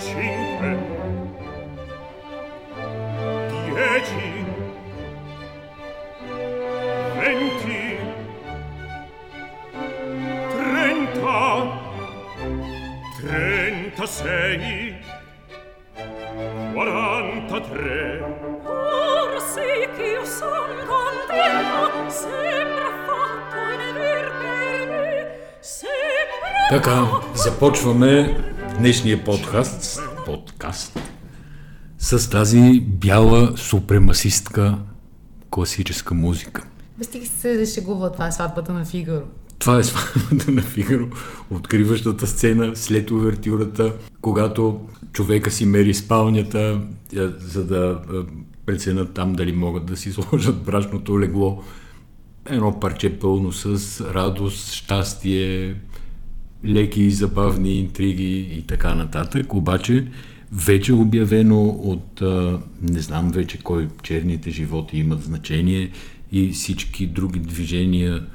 cinque dieci venti trenta trentasei quarantatré Ora sì che io son contenta, sembra fatto in aver per me, sembra Така, започваме днешния подкаст, подкаст с тази бяла супремасистка класическа музика. Стига се да шегува, това е сватбата на Фигаро. Това е сватбата на Фигаро, откриващата сцена след увертюрата, когато човека си мери спалнята, е, за да е, преценят там дали могат да си сложат брачното легло. Едно парче пълно с радост, щастие, леки и забавни интриги и така нататък. Обаче вече обявено от а, не знам вече кой черните животи имат значение и всички други движения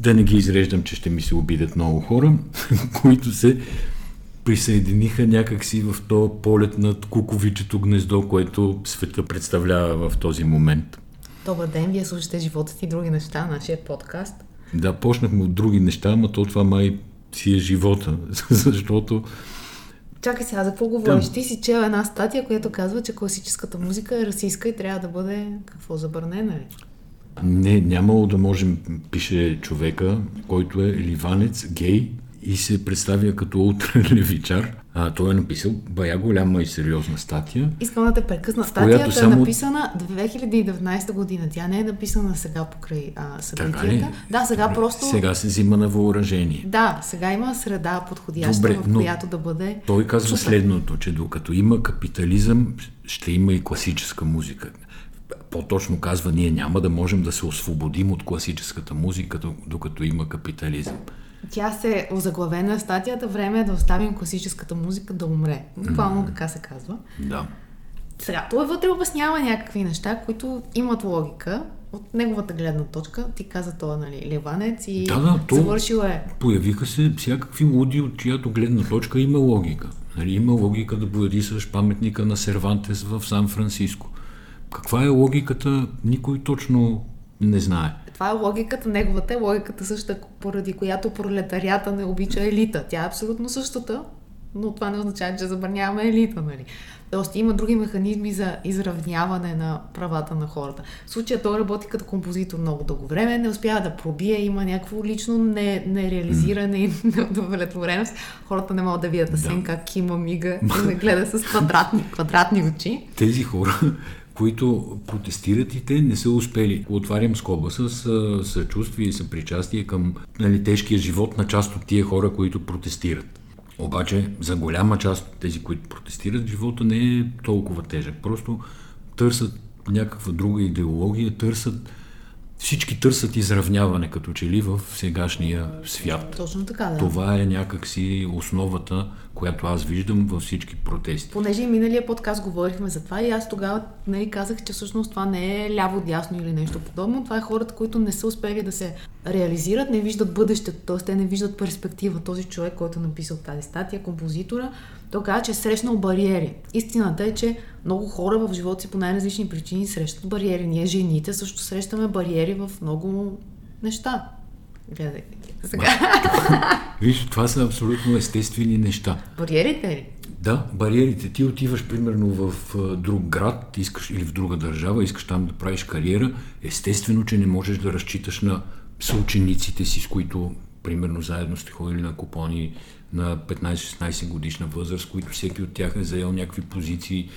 да не ги изреждам, че ще ми се обидят много хора, които се присъединиха някакси в този полет над куковичето гнездо, което света представлява в този момент. Добър ден, вие слушате живота си и други неща, нашия подкаст. Да, почнахме от други неща, но то това май си е живота, защото Чакай сега, за какво говориш? Ти си чел една статия, която казва, че класическата музика е расистска и трябва да бъде какво забранена ли? не, нямало да можем, пише човека, който е ливанец, гей и се представя като ултралевичар. А, той е написал бая голяма и сериозна статия. Искам да те прекъсна. Статията само- е написана 2019 година. Тя не е написана сега покрай а, събитията. Да, сега просто... Сега се взима на въоръжение. Да, сега има среда подходяща, Добре, в която да бъде... Той казва Супер. следното, че докато има капитализъм, ще има и класическа музика. По-точно казва, ние няма да можем да се освободим от класическата музика, докато има капитализъм. Тя се озаглавена в статията Време е да оставим класическата музика да умре. Буквално така се казва. Да. Сега, той вътре обяснява някакви неща, които имат логика. От неговата гледна точка, ти каза той, нали, ливанец и Да, да, то- завършил е. Появиха се всякакви луди, от чиято гледна точка има логика. Нали, има логика да боядисаш паметника на Сервантес в Сан-Франциско. Каква е логиката, никой точно не знае. Това е логиката, неговата е логиката същата, поради която пролетарията не обича елита. Тя е абсолютно същата, но това не означава, че забраняваме елита, нали? Тоест има други механизми за изравняване на правата на хората. В случая той работи като композитор много дълго време, не успява да пробие, има някакво лично не- нереализиране и неудовлетвореност. Хората не могат да видят Асен как кима мига и ме гледа с квадратни, квадратни очи. Тези хора, които протестират и те не са успели. Отварям скоба с съчувствие и съпричастие към нали, тежкия живот на част от тия хора, които протестират. Обаче за голяма част от тези, които протестират, живота не е толкова тежък. Просто търсят някаква друга идеология, търсят всички търсят изравняване, като че ли в сегашния свят. Точно така, да. Това е някакси основата, която аз виждам във всички протести. Понеже и миналия подкаст говорихме за това и аз тогава нали, казах, че всъщност това не е ляво-дясно или нещо подобно. Това е хората, които не са успели да се реализират, не виждат бъдещето, т.е. те не виждат перспектива. Този човек, който е написал тази статия, композитора, той каза, че е срещнал бариери. Истината е, че много хора в живота си по най-различни причини срещат бариери. Ние жените също срещаме бариери в много неща. Гледай. Сега. Виж, това са абсолютно естествени неща. Бариерите ли? Да, бариерите. Ти отиваш примерно в друг град искаш, или в друга държава, искаш там да правиш кариера. Естествено, че не можеш да разчиташ на съучениците си, с които примерно заедно сте ходили на купони на 15-16 годишна възраст, които всеки от тях е заел някакви позиции,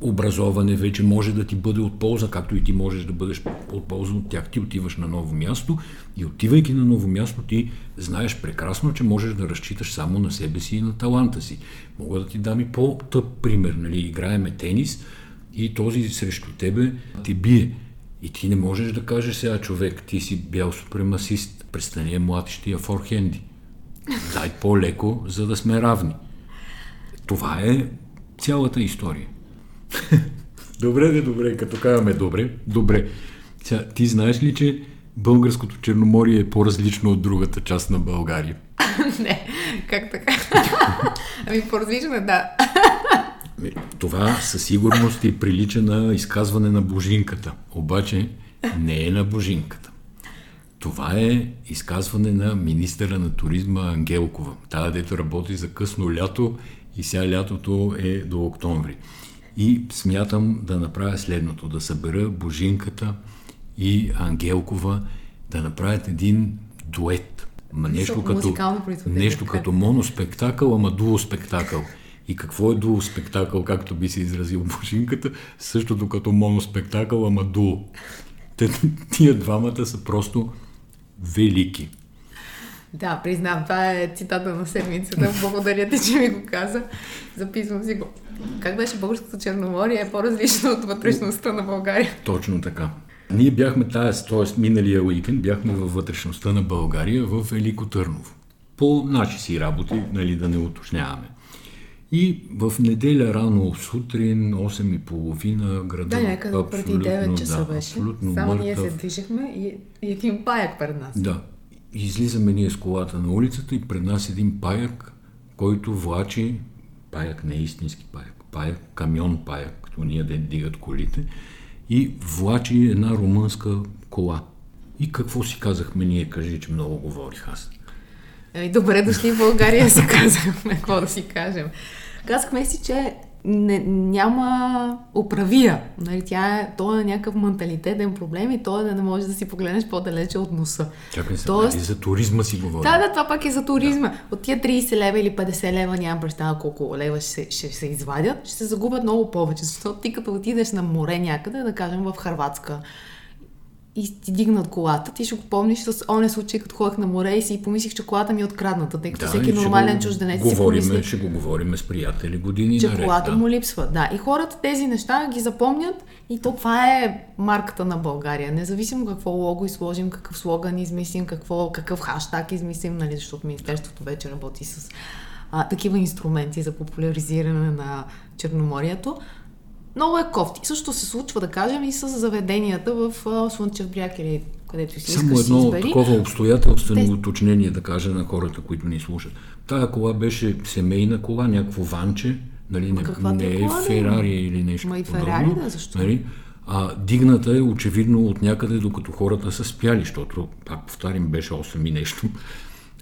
образоване вече може да ти бъде от полза, както и ти можеш да бъдеш от полза от тях. Ти отиваш на ново място и отивайки на ново място ти знаеш прекрасно, че можеш да разчиташ само на себе си и на таланта си. Мога да ти дам и по-тъп пример. Нали? Играеме тенис и този срещу тебе те бие. И ти не можеш да кажеш сега човек, ти си бял супремасист, престани я млад ще я форхенди. Дай по-леко, за да сме равни. Това е цялата история. добре, де, добре, като казваме добре, добре. Сега, ти знаеш ли, че българското Черноморие е по-различно от другата част на България? не, как така? ами по-различно, да. Е, това със сигурност и прилича на изказване на божинката. Обаче не е на божинката. Това е изказване на министъра на туризма Ангелкова. Тая, дето работи за късно лято и сега лятото е до октомври. И смятам да направя следното, да събера Божинката и Ангелкова да направят един дует. Нещо като, нещо като моноспектакъл, ама дуоспектакъл. И какво е дуоспектакъл, както би се изразил Божинката? Същото като моноспектакъл, ама дуо. Тия двамата са просто велики. Да, признавам, това е цитата на седмицата. Благодаря ти, че ми го каза. Записвам си го. Как беше българското Черноморие е по-различно от вътрешността на България? Точно така. Ние бяхме тази, т.е. миналия уикенд бяхме във вътрешността на България в Велико Търново. По наши си работи, нали, да не уточняваме. И в неделя рано сутрин, 8.30, града Да, някъде преди 9 часа да, беше. Само мъртъв. ние се движихме и, и един паяк пред нас. Да. Излизаме ние с колата на улицата и пред нас един паяк, който влачи, паяк не е истински паяк, паяк, камион паяк, като ние да дигат колите, и влачи една румънска кола. И какво си казахме ние, кажи, че много говорих аз. Ами, добре дошли в България, си казахме, какво да си кажем. Казахме си, че не, няма управия. Нали, тя е, то е някакъв менталитетен проблем и то е да не можеш да си погледнеш по-далече от носа. Чакай се, Тоест... и за туризма си говорим. Да, да, това пак е за туризма. Да. От тия 30 лева или 50 лева, нямам представа колко лева ще, ще се извадят, ще се загубят много повече. Защото ти като отидеш на море някъде, да кажем в Харватска, и ти дигнат колата, ти ще го помниш с оне случай, като ходех на море и си помислих, че колата ми е открадната, тъй като да, всеки нормален го, чужденец си помисли. Ще го говорим с приятели години Че наред, колата да. му липсва. Да, и хората тези неща ги запомнят и то това е марката на България. Независимо какво лого изложим, какъв слоган измислим, какво, какъв хаштаг измислим, нали, защото Министерството вече работи с а, такива инструменти за популяризиране на Черноморието. Много е кофти. Също се случва, да кажем, и с заведенията в Слънчев бряг или където си Само едно си такова обстоятелствено Те... уточнение да кажа на хората, които ни слушат. Тая кола беше семейна кола, някакво ванче, нали, не, не е Ферари или нещо Ма и Ферари, да, защо? Нали? А дигната е очевидно от някъде, докато хората са спяли, защото, пак повтарим, беше 8 и нещо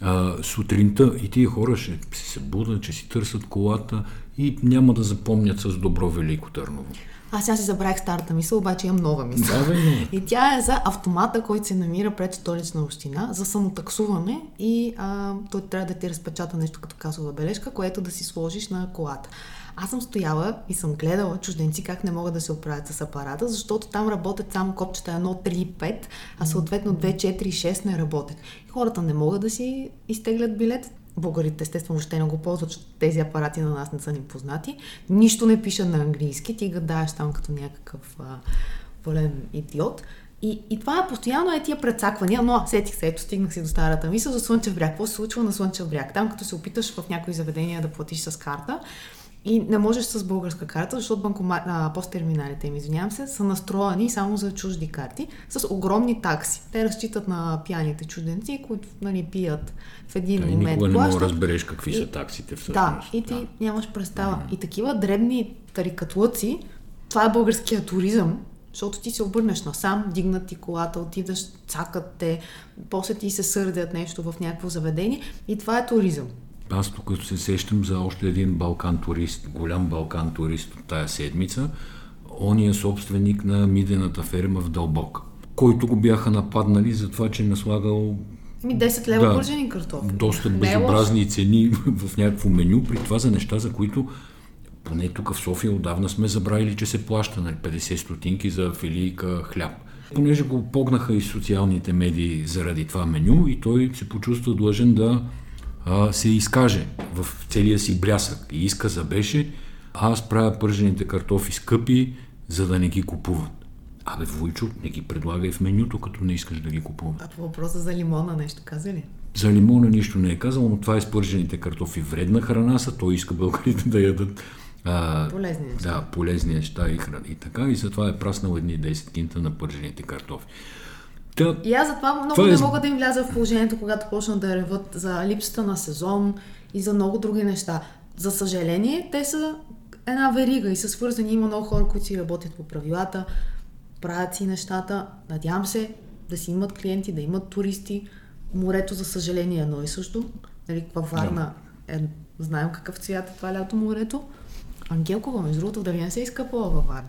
а, сутринта и тия хора ще се събудат, че си търсят колата и няма да запомнят с добро Велико Търново. Аз сега си забравих старата мисъл, обаче имам нова мисъл. Да, бе, и тя е за автомата, който се намира пред столична община, за самотаксуване и а, той трябва да ти разпечата нещо като касова бележка, което да си сложиш на колата. Аз съм стояла и съм гледала чужденци как не могат да се оправят с апарата, защото там работят само копчета 1, 3 и 5, а съответно 2, 4 и 6 не работят. И хората не могат да си изтеглят билет. Българите естествено въобще не го ползват, защото тези апарати на нас не са ни познати. Нищо не пиша на английски, ти гадаеш там като някакъв а, пълен идиот. И, и това е постоянно е тия прецаквания, но сетих се, ето стигнах си до старата мисъл за Слънчев бряг. Какво се случва на Слънчев бряг? Там като се опиташ в някои заведения да платиш с карта, и не можеш с българска карта, защото банкомат, а, посттерминалите им, извинявам се, са настроени само за чужди карти с огромни такси. Те разчитат на пияните чужденци, които нали, пият в един да, момент. Никога не можеш да разбереш какви и, са таксите всъщност. Да, и ти да. нямаш представа. Mm-hmm. И такива дребни тарикатлъци, това е българския туризъм, защото ти се обърнеш насам, дигнат ти колата, отидаш, цакат те, после ти се сърдят нещо в някакво заведение и това е туризъм. Аз тук се сещам за още един балкан турист, голям балкан турист от тая седмица. Он е собственик на мидената ферма в Дълбок, който го бяха нападнали за това, че е наслагал ми 10 лева да, пържени картофи. Доста е безобразни цени в някакво меню, при това за неща, за които поне тук в София отдавна сме забравили, че се плаща на нали, 50 стотинки за филийка хляб. Понеже го погнаха и социалните медии заради това меню и той се почувства длъжен да а, се изкаже в целия си блясък. И изказа беше, аз правя пържените картофи скъпи, за да не ги купуват. Абе, Войчо, не ги предлагай в менюто, като не искаш да ги купуват. А по въпроса за лимона нещо каза ли? За лимона нищо не е казал, но това е спържените картофи. Вредна храна са, той иска българите да ядат а, полезни неща. Да, полезни неща и, храна. и така. И затова е праснал едни 10 кинта на пържените картофи. Та, И аз затова много Това не е- мога да им вляза в положението, когато почнат да реват за липсата на сезон и за много други неща. За съжаление, те са една верига и са свързани. Има много хора, които си работят по правилата, правят си нещата. Надявам се да си имат клиенти, да имат туристи. Морето, за съжаление, е едно и също. Нали, във Варна е, знаем какъв цвят е това лято морето. Ангелкова, между другото, дали не се е изкъпала във Варна?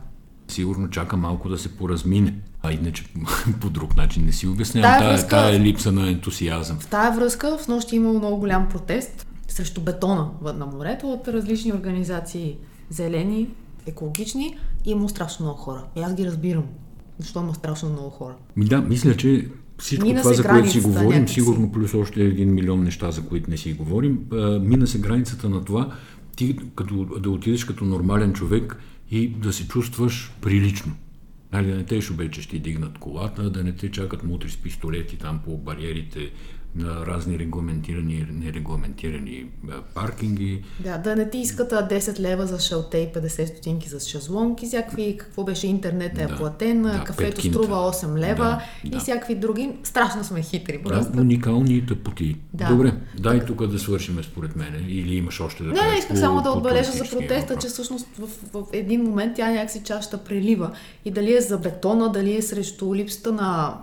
Сигурно чака малко да се поразмине. А иначе по друг начин не си обяснявам. Тая Тая, връзка- тая липса на ентусиазъм. В тая връзка в нощи е имало много голям протест срещу бетона на морето от различни организации, зелени, екологични и има страшно много хора. И аз ги разбирам, защо има страшно много хора. Ми да, мисля, че всичко Мина това, за което си говорим, сигурно плюс още един милион неща, за които не си говорим, мина се границата на това, ти като, да отидеш като нормален човек и да се чувстваш прилично. Нали, да не те обече ще дигнат колата, да не те чакат мутри с пистолети там по бариерите на разни регламентирани и нерегламентирани паркинги. Да, да не ти искат а, 10 лева за шалте и 50 стотинки за шезлонг и всякакви, какво беше, интернет е Да, платен, да, кафето струва 8 лева Да, и да. всякакви други. Страшно сме хитри Да, просто. уникални тъпоти. Да. Добре, дай тук да свършим според мен. Или имаш още да Не, не, кажеш исках по- само да отбележа за протеста, въпрос. че всъщност в, в един момент тя някакси чашата прелива. И дали е за бетона, дали е срещу липсата на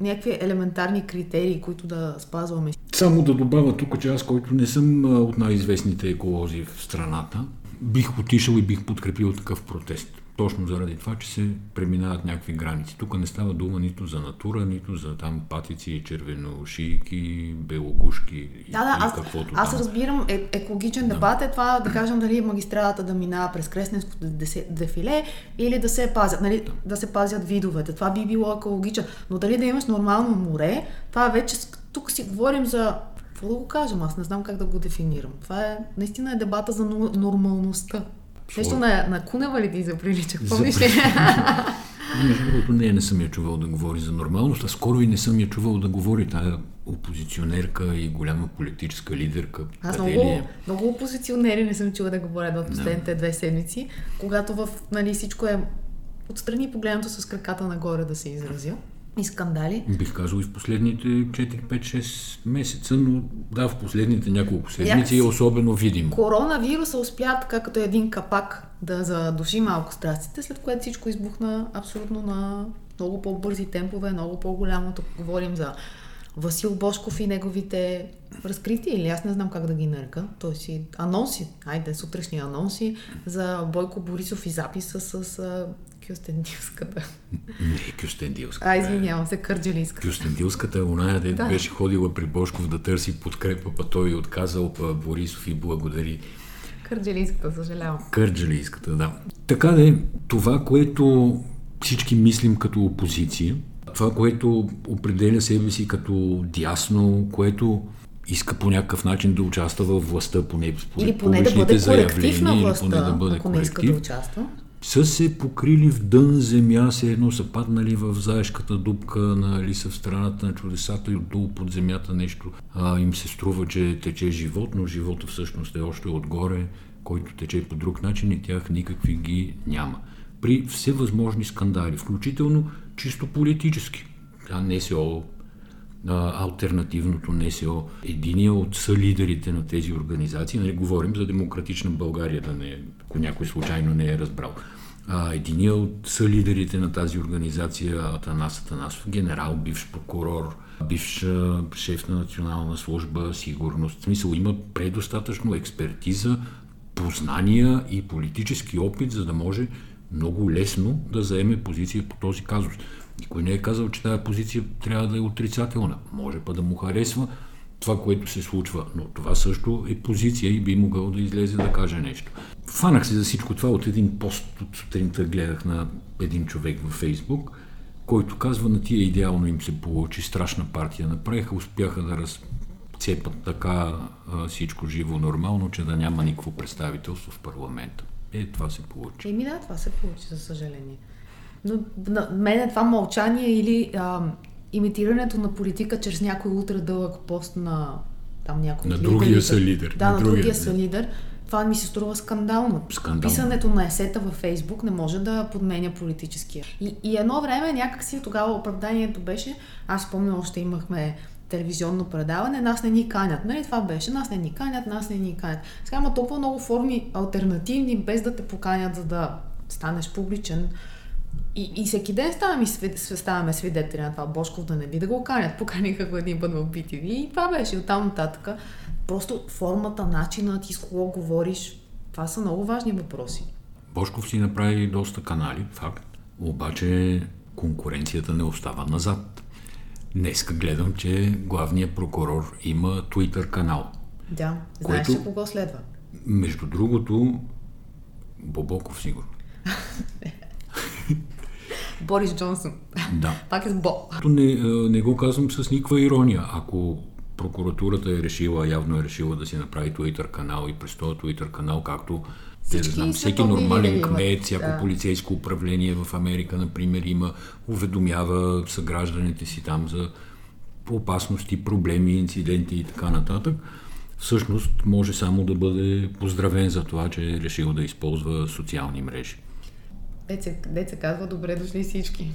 някакви елементарни критерии, които да спазваме. Само да добавя тук, че аз, който не съм от най-известните еколози в страната, бих отишъл и бих подкрепил такъв протест. Точно заради това, че се преминават някакви граници. Тук не става дума нито за натура, нито за там патици, червеношийки, белогушки и, Да, да, и аз, каквото аз там. разбирам, е, екологичен дебат е това да кажем дали магистралата да минава през Кресненското дефиле или да се пазят, нали, да се пазят видовете. Това би било екологичен. Но дали да имаш нормално море, това вече тук си говорим за какво да го кажем, аз не знам как да го дефинирам. Това е наистина е дебата за но- нормалността. Нещо на, на Кунева ли ти заприлича? За Помниш ли? Между другото, не, не съм я чувал да говори за нормалност, а скоро и не съм я чувал да говори тая опозиционерка и голяма политическа лидерка. Аз много, е? много опозиционери не съм чула да говорят в последните две седмици, когато в, нали, всичко е отстрани погледнато с краката нагоре да се изразя. И скандали. Бих казал и в последните 4-5-6 месеца, но да, в последните няколко седмици е особено видимо. Коронавируса успя така като един капак да задуши малко страстите, след което всичко избухна абсолютно на много по-бързи темпове, много по-голямо. Тук говорим за Васил Бошков и неговите разкрития, или аз не знам как да ги нарека. Той си анонси, айде, сутрешни анонси за Бойко Борисов и записа с Кюстендилската. Не, Кюстендилска. А, извинявам се, Кърджалийска. Кюстендилската е оная, де Да. беше ходила при Бошков да търси подкрепа, па той е отказал, па Борисов и благодари. Кърджалийската, съжалявам. Кърджалийската, да. Така де, това, което всички мислим като опозиция, това, което определя себе си като дясно, което иска по някакъв начин да участва във властта, поне според Или поне да бъде заявления, на или властта, поне да бъде ако не иска да участва. Са се покрили в дън земя, се едно са паднали в заешката дупка, нали, са в страната на чудесата и отдолу под земята нещо а, им се струва, че тече живот, но живота всъщност е още отгоре, който тече по друг начин и тях никакви ги няма. При всевъзможни скандали, включително чисто политически. А НСО, а, альтернативното НСО, единия от сълидерите на тези организации, нали, говорим за демократична България, да не, ако някой случайно не е разбрал. А, единия от сълидерите на тази организация, Атанас Атанасов, генерал, бивш прокурор, бивш шеф на национална служба, сигурност. В смисъл има предостатъчно експертиза, познания и политически опит, за да може много лесно да заеме позиция по този казус. Никой не е казал, че тази позиция трябва да е отрицателна. Може па да му харесва това, което се случва, но това също е позиция и би могъл да излезе да каже нещо. Фанах се за всичко това от един пост от сутринта гледах на един човек във Фейсбук, който казва на тия идеално им се получи, страшна партия направиха, успяха да разцепат така а, всичко живо нормално, че да няма никакво представителство в парламента. Е, това се получи. Еми да, това се получи, за съжаление. Но на мен това мълчание или а, имитирането на политика чрез някой ултра дълъг пост на там някой На другия лидерите. са лидер, Да, на на, другия, другия са лидер. това ми се струва скандално. Скандално. Писането на есета във Фейсбук не може да подменя политическия. И, и едно време някакси тогава оправданието беше, аз спомням, още имахме телевизионно предаване, нас не ни канят. Нали това беше? Нас не ни канят, нас не ни канят. Сега има толкова много форми альтернативни, без да те поканят, за да станеш публичен. И, и всеки ден ставаме, ставаме свидетели на това. Бошков да не би да го канят. Поканиха го един път в BTV и това беше оттам нататък. Просто формата, начинът ти с кого говориш, това са много важни въпроси. Бошков си направи доста канали, факт. Обаче конкуренцията не остава назад. Днеска гледам, че главният прокурор има Twitter канал. Да, знаеш Което- ли кого следва? Между другото, Бобоков сигурно. Борис Джонсън. Да. Пак е с Бо. Не, а, не го казвам с никаква ирония. Ако прокуратурата е решила, явно е решила да си направи Twitter канал и през този Twitter канал, както те да знам, всеки нормален кмет, всяко да. полицейско управление в Америка, например, има, уведомява съгражданите си там за опасности, проблеми, инциденти и така нататък. Всъщност може само да бъде поздравен за това, че е решил да използва социални мрежи. Деца, деца казва, добре дошли всички.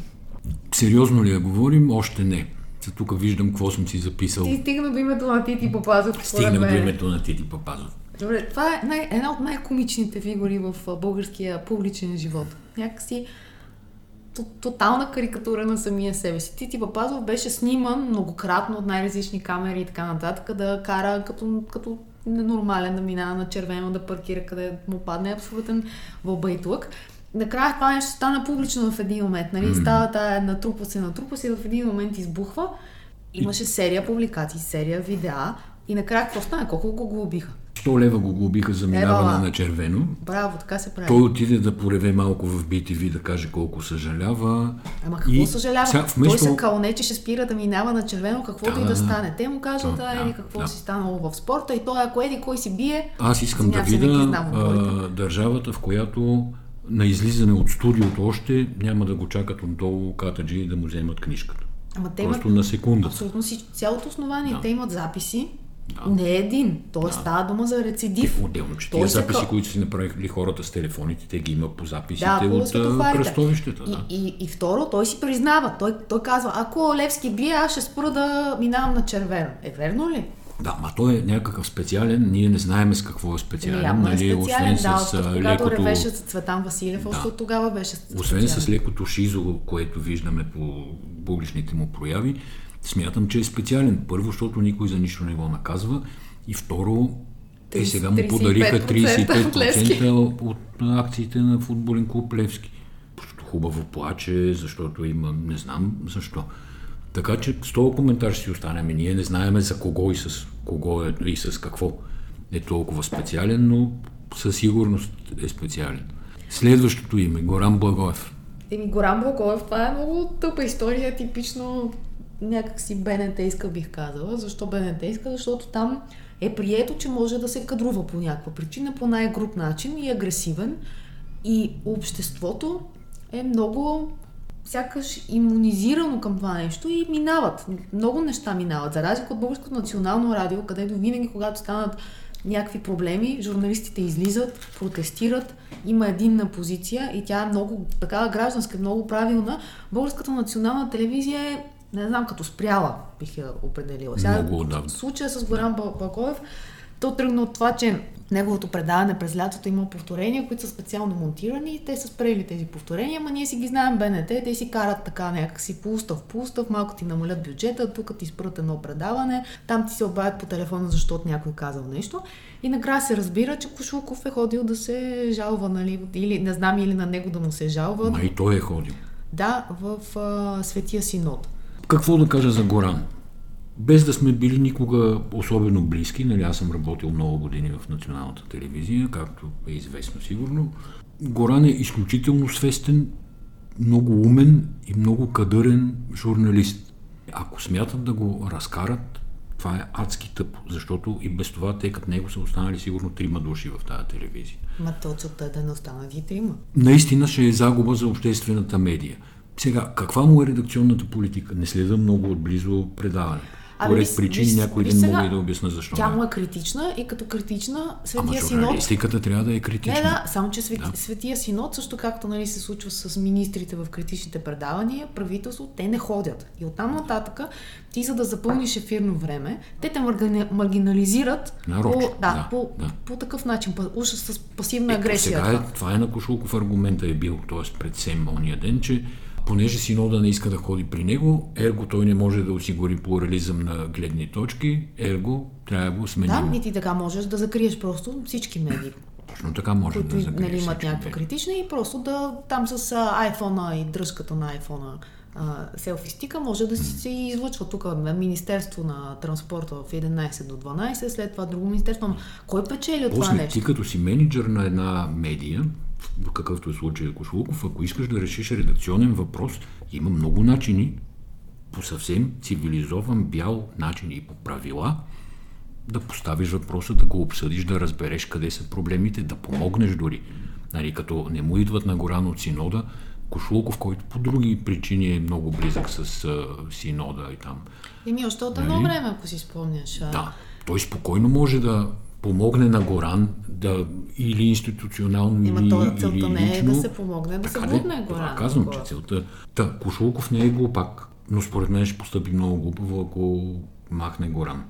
Сериозно ли я говорим? Още не. За тук виждам какво съм си записал. Ти стигна до името на Тити Попазов. според Стигнем до името на Тити Папазов. Добре, това е най- една от най-комичните фигури в българския публичен живот. Някакси то- тотална карикатура на самия себе си. Тити Папазов беше сниман многократно от най-различни камери и така нататък, да кара като, като ненормален да минава на червено, да паркира къде му падне абсолютен вълбайтлък. Накрая това нещо стана публично в един момент. Нали? Става тая натрупва се, натрупва се и в един момент избухва. Имаше серия публикации, серия видеа и накрая какво стана? Колко го глобиха? 100 лева го глобиха за минаване Ебала. на червено. Браво, така се прави. Той отиде да пореве малко в BTV да каже колко съжалява. Ама какво И съжалява? сега Той вместо- се кълне, че ще спира да минава на червено, каквото Да, и да, да, да. стане. Те му кажат, Да, да, да, или какво да. си станало в спорта и той, ако еди кой си бие, Аз искам да видя отговорите. а, държавата, в която на излизане от студиото още няма да го чакат отдолу катаджи и да му вземат книжката. ама те Просто имат на секунда. абсолютно си, цялото основание. Да. Те имат записи, Да. не един. Тоест става дума за рецидив. Отделно, че Той се записи, къ- които си направили хората с телефоните, те ги има по записите Да, от а, светофарите. кръстовищата. И, Да. и, и второ, той си признава. Той, той казва, ако Левски бие, аз ще спра да минавам на червено. Е верно ли? Да, ма той е някакъв специален, ние не знаем с какво е специален, Явно е нали, специален, освен да, с от когато лекото, ревеше с Цветан Василев, Да. още от тогава беше освен с специален. лекото шизо, което виждаме по публичните му прояви, смятам, че е специален. Първо, защото никой за нищо не го наказва и второ, те сега му 35% подариха от Левски. 35% от акциите на футболен клуб Левски. Просто хубаво плаче, защото има, не знам защо. Така че с този коментар ще си останем. Ние не знаеме за кого и с кого е, и с какво е толкова специален, но със сигурност е специален. Следващото име, Горан Благоев. Еми, Горан Благоев, това е много тъпа история, типично някакси БНТ иска, бих казала. Защо БНТ иска? Защото там е прието, че може да се кадрува по някаква причина, по най-груп начин и агресивен. И обществото е много сякаш иммунизирано към това нещо и минават. Много неща минават. За разлика от Българското национално радио, където винаги, когато станат някакви проблеми, журналистите излизат, протестират, има единна позиция и тя е много такава гражданска, много правилна. Българската национална телевизия е, не знам, като спряла, бих я определила. Много отдавна. Случая с Горан Ба- Бакоев, то тръгна от това, че неговото предаване през лятото има повторения, които са специално монтирани и те са спрели тези повторения, ама ние си ги знаем БНТ, те си карат така някакси по устав, по устав, малко ти намалят бюджета, тук ти спрат едно предаване, там ти се обадят по телефона, защото някой казал нещо. И накрая се разбира, че Кошулков е ходил да се жалва, нали, или не знам, или на него да му се жалва. Ма и той е ходил. Да, в а, Светия Синод. Какво да кажа за Горан? Без да сме били никога особено близки, нали аз съм работил много години в националната телевизия, както е известно сигурно. Горан е изключително свестен, много умен и много кадърен журналист. Ако смятат да го разкарат, това е адски тъпо, защото и без това те като него са останали сигурно трима души в тази телевизия. Ма то целта е да не останат и трима. Наистина ще е загуба за обществената медия. Сега, каква му е редакционната политика? Не следа много отблизо предаване. Поред виж- причини, виж- някой виж ден мога и да обясна защо. Тя му е критична и като критична Ама Светия Синод... журналистиката трябва да е критична. Не, да, само че свети, Да. Светия Синод, също както нали, се случва с министрите в критичните предавания, правителство, те не ходят. И оттам нататъка, ти за да запълниш ефирно време, те те маргинализират Нарочно, по, да, да, по, да. по такъв начин, уж с пасивна Ето, агресия. Сега е, това е на Кошулков аргумента е бил, т.е. пред СЕМ ония ден, че понеже синода не иска да ходи при него, ерго той не може да осигури плурализъм на гледни точки, ерго трябва да го сменим. Да, и ти така можеш да закриеш просто всички медии, Точно така може които да закрие нали, имат някаква критична и просто да там с iPhone и дръжката на iPhone селфи стика може да си се излъчва тук на Министерство на транспорта в 11 до 12, след това друго министерство. Ама Кой печели от това нещо? ти като си менеджер на една медия, в какъвто е случай Кошлуков, ако искаш да решиш редакционен въпрос, има много начини, по съвсем цивилизован, бял начин и по правила, да поставиш въпроса, да го обсъдиш, да разбереш къде са проблемите, да помогнеш дори. Нали, като не му идват на Горан от Синода, Кошлуков, който по други причини е много близък с а, Синода и там. Еми, още от Нали? едно време, ако си спомняш. а, Да, той спокойно може да помогне на Горан да или институционално, Има или, то, или целта не е лично. да се помогне, да се Така ли? бутне Това гора. казвам, че целта... Та, Кошулков не е глупак, но според мен ще постъпи много глупаво, ако махне Горан.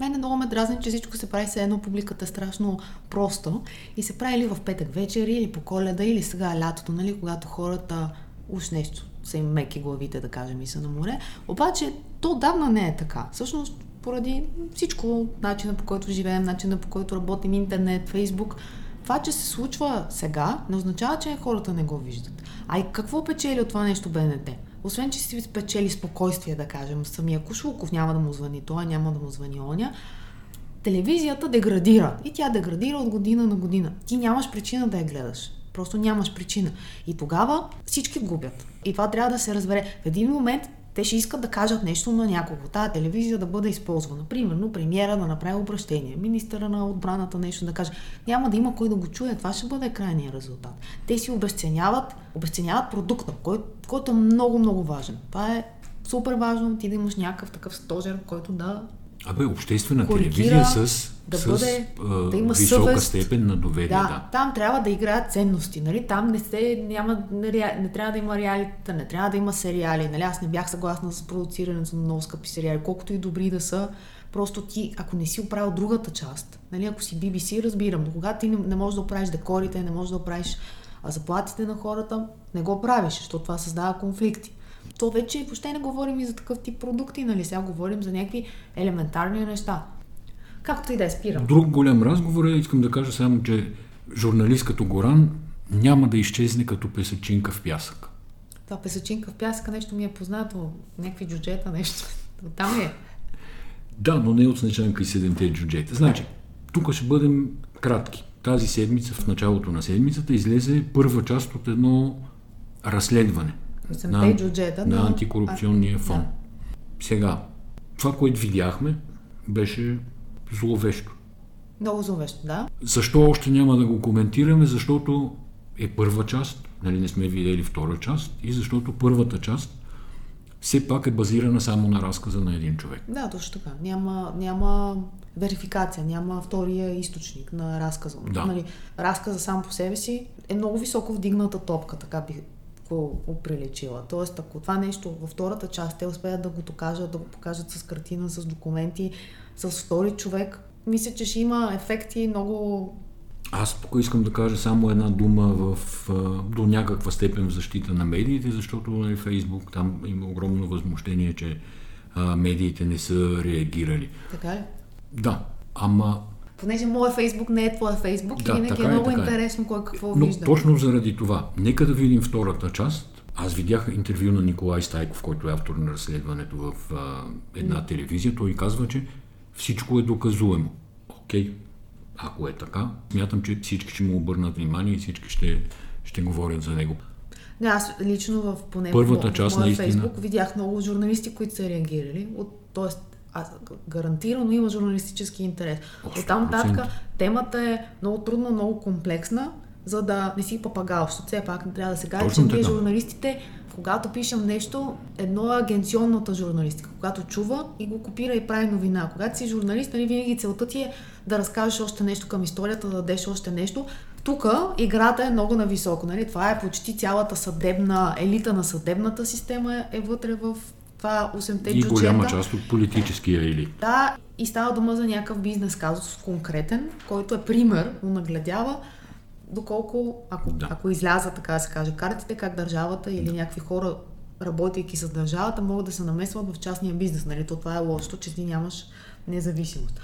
Мене много ме дразни, че всичко се прави все едно публиката е страшно просто и се прави или в петък вечер, или по коледа, или сега лятото, нали, когато хората уж нещо са им меки главите, да кажем, и са на море. Обаче то отдавна не е така. Всъщност, поради всичко, начина по който живеем, начина по който работим, интернет, фейсбук, това, че се случва сега, не означава, че хората не го виждат. А и какво печели от това нещо БНТ? Освен, че си спечели спокойствие, да кажем, самия Кошлуков няма да му звъни това, няма да му звъни оня, телевизията деградира. И тя деградира от година на година. Ти нямаш причина да я гледаш. Просто нямаш причина. И тогава всички губят. И това трябва да се разбере. В един момент те ще искат да кажат нещо на някого. Тая телевизия да бъде използвана. Примерно, премиера да направи обращение, министъра на отбраната нещо да каже. Няма да има кой да го чуе. Това ще бъде крайният резултат. Те си обесценяват, обесценяват продукта, който, който е много, много важен. Това е супер важно ти да имаш някакъв такъв стожер, който да Абе, обществена Коригира, телевизия с, да с бъде- а, да има висока съвест. степен на доверие. Да, Да. там трябва да играят ценности, нали? Там не се, няма, не, не трябва да има реалита, не трябва да има сериали, нали? Аз не бях съгласна с продуцирането на много скъпи сериали, колкото и добри да са. Просто ти, ако не си оправил другата част, нали? Ако си BBC, разбирам, но когато ти не, не можеш да оправиш декорите, не можеш да оправиш заплатите на хората, не го правиш, защото това създава конфликти. То вече въобще не говорим и за такъв тип продукти, нали? Сега говорим за някакви елементарни неща. Както и да е спирам. Друг голям разговор е, искам да кажа само, че журналист като Горан няма да изчезне като песачинка в пясък. Това песачинка в пясъка нещо ми е познато. Някакви джуджета, нещо. Там е. Да, но не от Снежанка и седемте джуджета. Значи, тук ще бъдем кратки. Тази седмица, в началото на седмицата, излезе първа част от едно разследване Седемте джуджета, на антикорупционния А, фонд. да. Сега, това, което видяхме, беше зловещо. Много зловещо, да. Защо още няма да го коментираме? Защото е първа част, нали не сме видели втора част, и защото първата част все пак е базирана само на разказа на един човек. Да, точно така. Няма, няма верификация, няма втория източник на разказа. Да. Нали, разказа сам по себе си е много високо вдигната топка, така би го оприличила. Тоест, ако това нещо във втората част те успеят да го докажат, да го покажат с картина, с документи, с втори човек, мисля, че ще има ефекти много Аз тук искам да кажа само една дума в, до някаква степен в защита на медиите, защото нали, Фейсбук там има огромно възмущение, че а, медиите не са реагирали. Така ли? Да, ама Понеже моят фейсбук не е твоя фейсбук, Да, винаги така е е, много е. интересно кой какво Но вижда. точно заради това, нека да видим втората част. Аз видях интервю на Николай Стайков, който е автор на разследването в а, една телевизия. Той казва, че всичко е доказуемо. Окей, ако е така, смятам, че всички ще му обърнат внимание и всички ще, ще говорят за него. Не, аз лично в поне Първата в, част в моя наистина. фейсбук видях много журналисти, които са реагирали. От, тоест, аз гарантирано има журналистически интерес. О, От там нататък 100%. темата е много трудна, много комплексна, за да не си папагал, защото все пак не трябва да се каже, че ние журналистите когато пишем нещо, едно е агенционната журналистика, когато чува и го копира и прави новина. Когато си журналист, нали, винаги целта ти е да разкажеш още нещо към историята, да дадеш още нещо. Тук играта е много нависоко. Нали? Това е почти цялата съдебна, елита на съдебната система е вътре в това 8-те И джуджета. голяма част от политическия елит. Да, и става дума за някакъв бизнес казус конкретен, който е пример, но нагледява доколко, ако, Да. да. ако изляза, така да се каже, картите, как държавата или някакви хора, работейки с държавата, могат да се намесват в частния бизнес. Нали? То това е лошото, че ти нямаш независимост.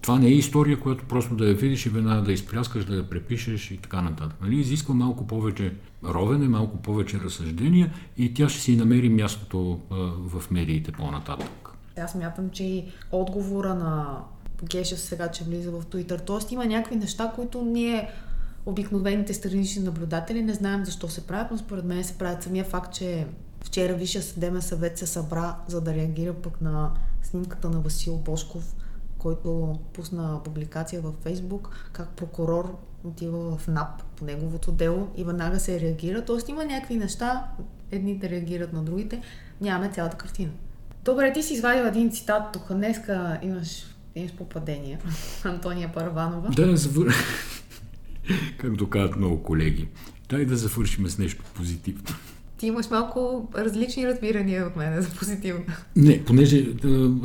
Това не е история, която просто да я видиш и веднага да изпляскаш, да я препишеш и така нататък. Нали? Изисква малко повече ровене, малко повече разсъждения и тя ще си намери мястото а, в медиите по-нататък. Аз смятам, че и отговора на Гешев сега, че влиза в Twitter, т.е. има някакви неща, които ние обикновените странични наблюдатели не знаем защо се правят, но според мен се правят самия факт, че вчера Висшия съдебен съвет се събра, за да реагира пък на снимката на Васил Бошков, който пусна публикация във Фейсбук, как прокурор отива в НАП по неговото дело и веднага се реагира. Тоест има някакви неща, едните реагират на другите, нямаме цялата картина. Добре, ти си извадил един цитат тук. Днеска имаш, имаш попадение. Антония Парванова. Да завър... Както казват много колеги, дай да завършим с нещо позитивно. Ти имаш малко различни разбирания от мен за позитивно. Не, понеже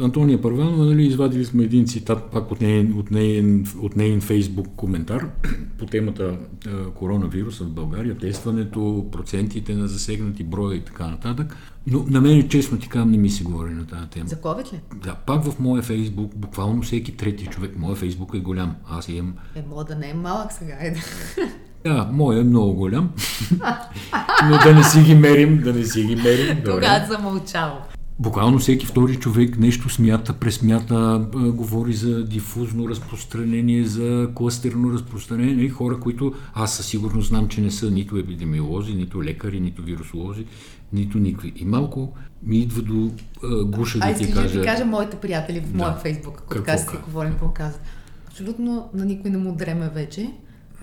Антония Първанова, нали, извадили сме един цитат пак от нейн, от нейн, от нейн фейсбук коментар по темата коронавируса в България, тестването, процентите на засегнати броя и така нататък. Но на мен, честно ти казвам, не ми се говори на тази тема. За COVID ли? Да, пак в моя фейсбук, буквално всеки трети човек, моя фейсбук е голям. Аз имам Е, мога да не е малък сега. Е. Да, моя е много голям. Но да не си ги мерим, да не си ги мерим. Тогава замълчал. Буквално всеки втори човек нещо смята, пресмята, а, говори за дифузно разпространение, за кластерно разпространение. И хора, които аз със сигурност знам, че не са нито епидемиолози, нито лекари, нито вирусолози, нито никакви. И малко ми идва до а, гуша да Ай, ти искаш да кажа... ти кажа моите приятели в Да. моя фейсбук, ако Какво така си говорим, какво казват. Абсолютно на никой не му дреме вече,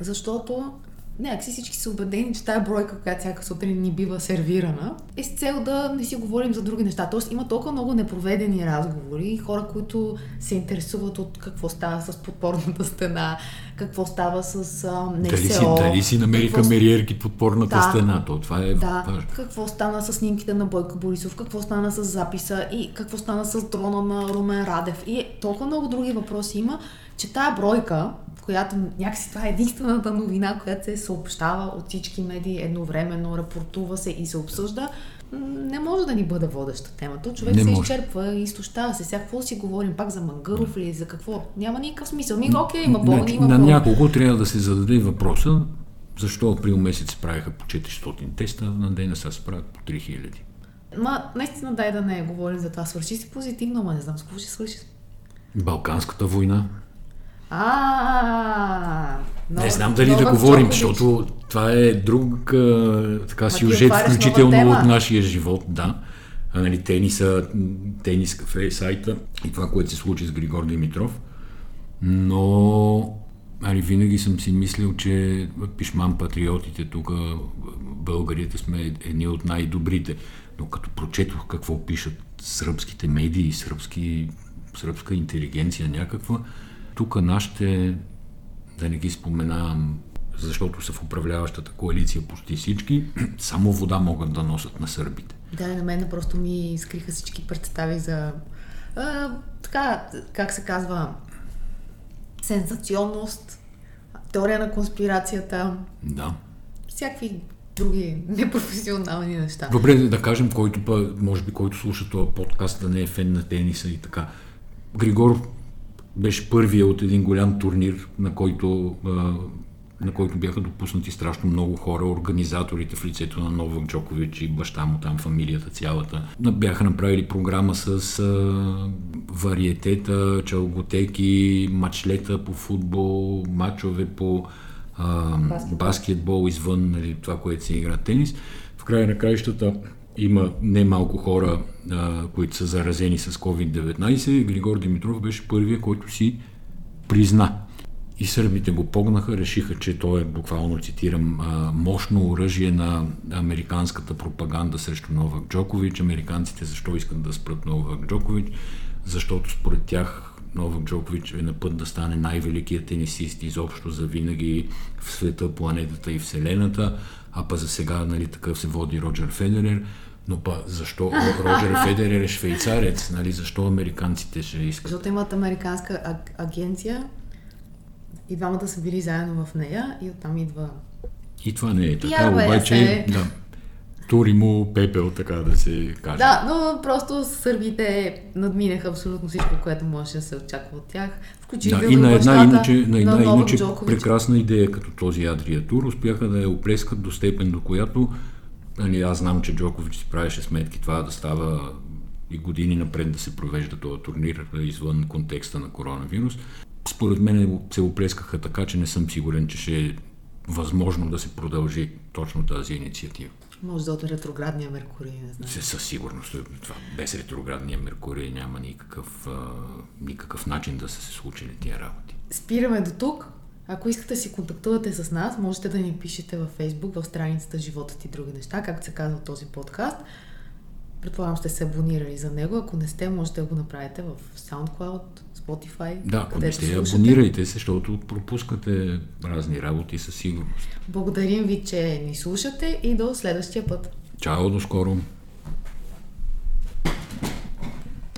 защото някакси всички са убедени, че тая бройка, която всяка сутрин ни бива сервирана, е с цел да не си говорим за други неща. Тоест има толкова много непроведени разговори, хора, които се интересуват от какво става с подпорната стена, какво става с а, НСО. Дали си, дали си намериха какво мериерки под порната Да. стена? То, това е да, важно. какво стана с снимките на Бойко Борисов, какво стана с записа и какво стана с дрона на Румен Радев. И толкова много други въпроси има, че тая бройка, която някакси това е единствената новина, която се съобщава от всички медии едновременно, рапортува се и се обсъжда, не може да ни бъде водеща темата. Човек Не се може. изчерпва и изтощава се. Сега какво си говорим? Пак за Мангаров ли? За какво? Няма никакъв смисъл. Ми, окей, има болни, Значи, има на болни. няколко трябва да се зададе въпроса, защо април месец се правиха по 400 теста, на ден сега се правят по 3000. Ма, наистина дай да не говорим за това. Свърши си позитивно, ама не знам с какво ще свърши. Балканската война. А, Не знам дали да говорим, защото това е друг а, така, сюжет, включително от нашия живот, да. А, нали, тениса, тенис кафе, сайта и това, което се случи с Григор Димитров. Но али, винаги съм си мислил, че пишман патриотите тук, българите сме едни от най-добрите. Но като прочетох какво пишат сръбските медии, сръбски, сръбска интелигенция някаква, тук нашите, да не ги споменавам, защото са в управляващата коалиция почти всички, само вода могат да носят на сърбите. Да, на мен просто ми скриха всички представи за а, така, как се казва, сензационност, теория на конспирацията, Да. всякакви други непрофесионални неща. Добре, да кажем, който па, може би, който слуша този подкаст, да не е фен на тениса и така. Григор беше първия от един голям турнир, на който, на който бяха допуснати страшно много хора, организаторите в лицето на Новак Джокович и баща му там, фамилията цялата. Бяха направили програма с вариетета, чалготеки, мачлета по футбол, мачове по Баскетбол. баскетбол извън нали, това, което се игра тенис. В края на краищата има немалко хора, а, които са заразени с COVID-19. Григор Димитров беше първия, който си призна. и сърбите го погнаха, решиха, че той е, буквално цитирам, мощно оръжие на американската пропаганда срещу Новак Джокович. Американците защо искат да спрат Новак Джокович? Защото според тях Новак Джокович е на път да стане най-великият тенисист изобщо за винаги в света, планетата и Вселената, а па за сега нали, такъв се води Роджер Федерер. Но па защо Роджер Федерер е швейцарец? Нали, защо американците ще искат? Защото имат американска аг- агенция и двамата са били заедно в нея и оттам идва... И това не е така, обаче се. да, тури му пепел, така да се каже. Да, но просто сърбите надминаха абсолютно всичко, което можеше да се очаква от тях. Включително Да, и на една, иначе, на една на иначе прекрасна идея като този Адрия Тур, успяха да я оплескат до степен, до която нали, аз знам, че Джокович си правеше сметки това да става и години напред да се провежда този турнир извън контекста на коронавирус. Според мен се оплескаха така, че не съм сигурен, че ще е възможно да се продължи точно тази инициатива. Може да от ретроградния Меркурий, не знам. Със сигурност. Това, без ретроградния Меркурий няма никакъв, а, никакъв начин да са се случили тия работи. Спираме до тук. Ако искате да си контактувате с нас, можете да ни пишете във Facebook, в страницата Животът и други неща, както се казва този подкаст. Предполагам, сте се абонирали за него. Ако не сте, можете да го направите в SoundCloud, Spotify, Да, ако не сте, абонирайте се, защото пропускате разни работи със сигурност. Благодарим ви, че ни слушате и до следващия път. Чао, до скоро!